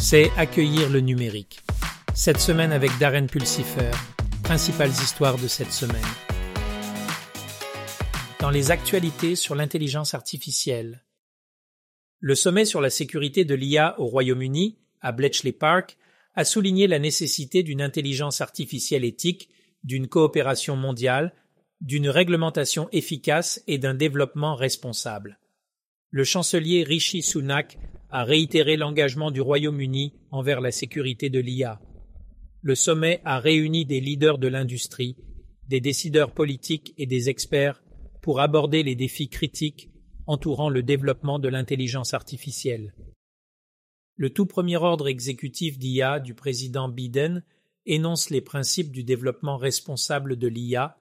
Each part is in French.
c'est accueillir le numérique. Cette semaine avec Darren Pulsifer, principales histoires de cette semaine. Dans les actualités sur l'intelligence artificielle. Le sommet sur la sécurité de l'IA au Royaume-Uni, à Bletchley Park, a souligné la nécessité d'une intelligence artificielle éthique, d'une coopération mondiale, d'une réglementation efficace et d'un développement responsable. Le chancelier Rishi Sunak a réitéré l'engagement du Royaume-Uni envers la sécurité de l'IA. Le sommet a réuni des leaders de l'industrie, des décideurs politiques et des experts pour aborder les défis critiques entourant le développement de l'intelligence artificielle. Le tout premier ordre exécutif d'IA du président Biden énonce les principes du développement responsable de l'IA,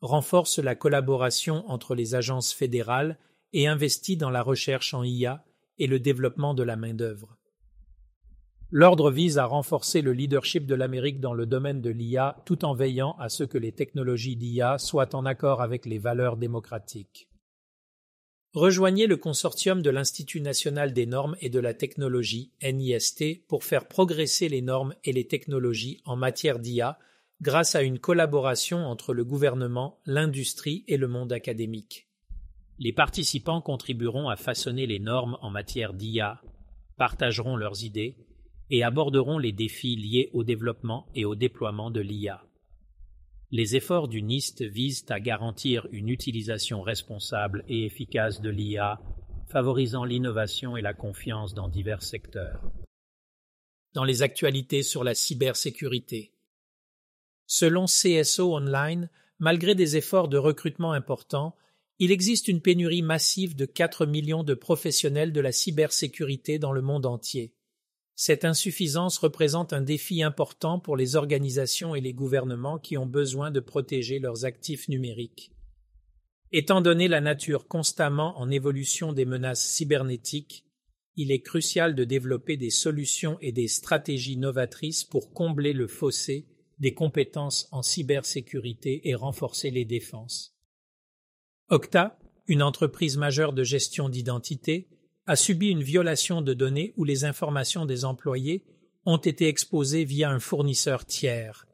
renforce la collaboration entre les agences fédérales et investit dans la recherche en IA et le développement de la main-d'œuvre. L'ordre vise à renforcer le leadership de l'Amérique dans le domaine de l'IA tout en veillant à ce que les technologies d'IA soient en accord avec les valeurs démocratiques. Rejoignez le consortium de l'Institut national des normes et de la technologie, NIST, pour faire progresser les normes et les technologies en matière d'IA grâce à une collaboration entre le gouvernement, l'industrie et le monde académique. Les participants contribueront à façonner les normes en matière d'IA, partageront leurs idées et aborderont les défis liés au développement et au déploiement de l'IA. Les efforts du NIST visent à garantir une utilisation responsable et efficace de l'IA, favorisant l'innovation et la confiance dans divers secteurs. Dans les actualités sur la cybersécurité. Selon CSO Online, malgré des efforts de recrutement importants, il existe une pénurie massive de 4 millions de professionnels de la cybersécurité dans le monde entier. Cette insuffisance représente un défi important pour les organisations et les gouvernements qui ont besoin de protéger leurs actifs numériques. Étant donné la nature constamment en évolution des menaces cybernétiques, il est crucial de développer des solutions et des stratégies novatrices pour combler le fossé des compétences en cybersécurité et renforcer les défenses. Okta, une entreprise majeure de gestion d'identité, a subi une violation de données où les informations des employés ont été exposées via un fournisseur tiers.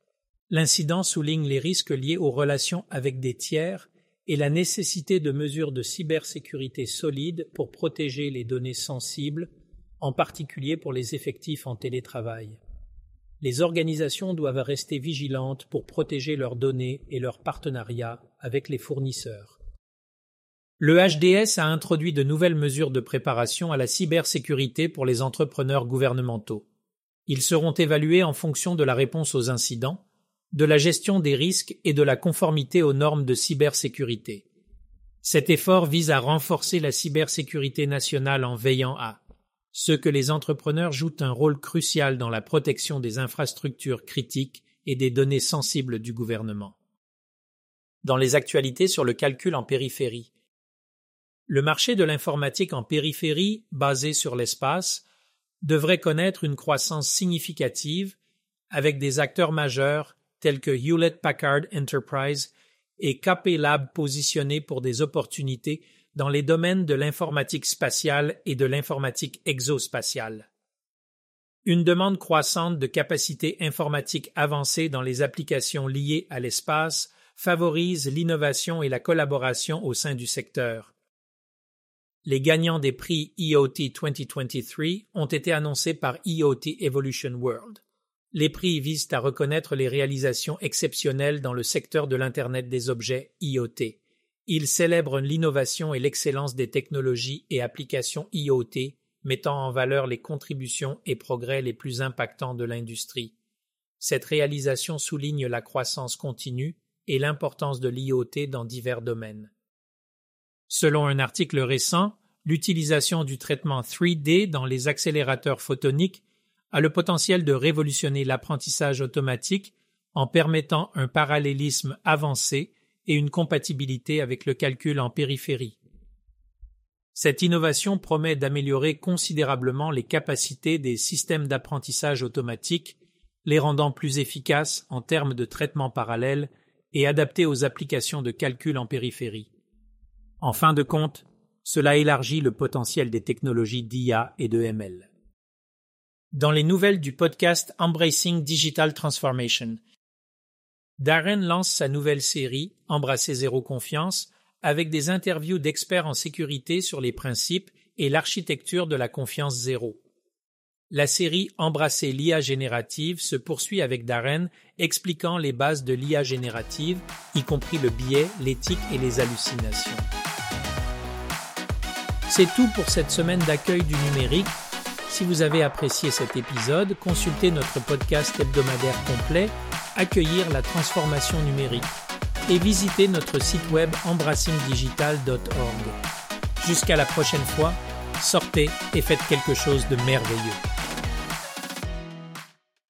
L'incident souligne les risques liés aux relations avec des tiers et la nécessité de mesures de cybersécurité solides pour protéger les données sensibles, en particulier pour les effectifs en télétravail. Les organisations doivent rester vigilantes pour protéger leurs données et leurs partenariats avec les fournisseurs. Le HDS a introduit de nouvelles mesures de préparation à la cybersécurité pour les entrepreneurs gouvernementaux. Ils seront évalués en fonction de la réponse aux incidents, de la gestion des risques et de la conformité aux normes de cybersécurité. Cet effort vise à renforcer la cybersécurité nationale en veillant à ce que les entrepreneurs jouent un rôle crucial dans la protection des infrastructures critiques et des données sensibles du gouvernement. Dans les actualités sur le calcul en périphérie, le marché de l'informatique en périphérie, basé sur l'espace, devrait connaître une croissance significative avec des acteurs majeurs tels que Hewlett Packard Enterprise et KP Lab positionnés pour des opportunités dans les domaines de l'informatique spatiale et de l'informatique exospatiale. Une demande croissante de capacités informatiques avancées dans les applications liées à l'espace favorise l'innovation et la collaboration au sein du secteur. Les gagnants des prix EOT 2023 ont été annoncés par EOT Evolution World. Les prix visent à reconnaître les réalisations exceptionnelles dans le secteur de l'Internet des objets IoT. Ils célèbrent l'innovation et l'excellence des technologies et applications IoT, mettant en valeur les contributions et progrès les plus impactants de l'industrie. Cette réalisation souligne la croissance continue et l'importance de l'IoT dans divers domaines. Selon un article récent, l'utilisation du traitement 3D dans les accélérateurs photoniques a le potentiel de révolutionner l'apprentissage automatique en permettant un parallélisme avancé et une compatibilité avec le calcul en périphérie. Cette innovation promet d'améliorer considérablement les capacités des systèmes d'apprentissage automatique, les rendant plus efficaces en termes de traitement parallèle et adaptés aux applications de calcul en périphérie. En fin de compte, cela élargit le potentiel des technologies d'IA et de ML. dans les nouvelles du podcast Embracing Digital Transformation. Darren lance sa nouvelle série Embrasser zéro confiance avec des interviews d'experts en sécurité sur les principes et l'architecture de la confiance zéro. La série Embrasser l'IA générative se poursuit avec Darren expliquant les bases de l'IA générative, y compris le biais, l'éthique et les hallucinations. C'est tout pour cette semaine d'accueil du numérique. Si vous avez apprécié cet épisode, consultez notre podcast hebdomadaire complet Accueillir la transformation numérique et visitez notre site web embrassingdigital.org. Jusqu'à la prochaine fois, sortez et faites quelque chose de merveilleux.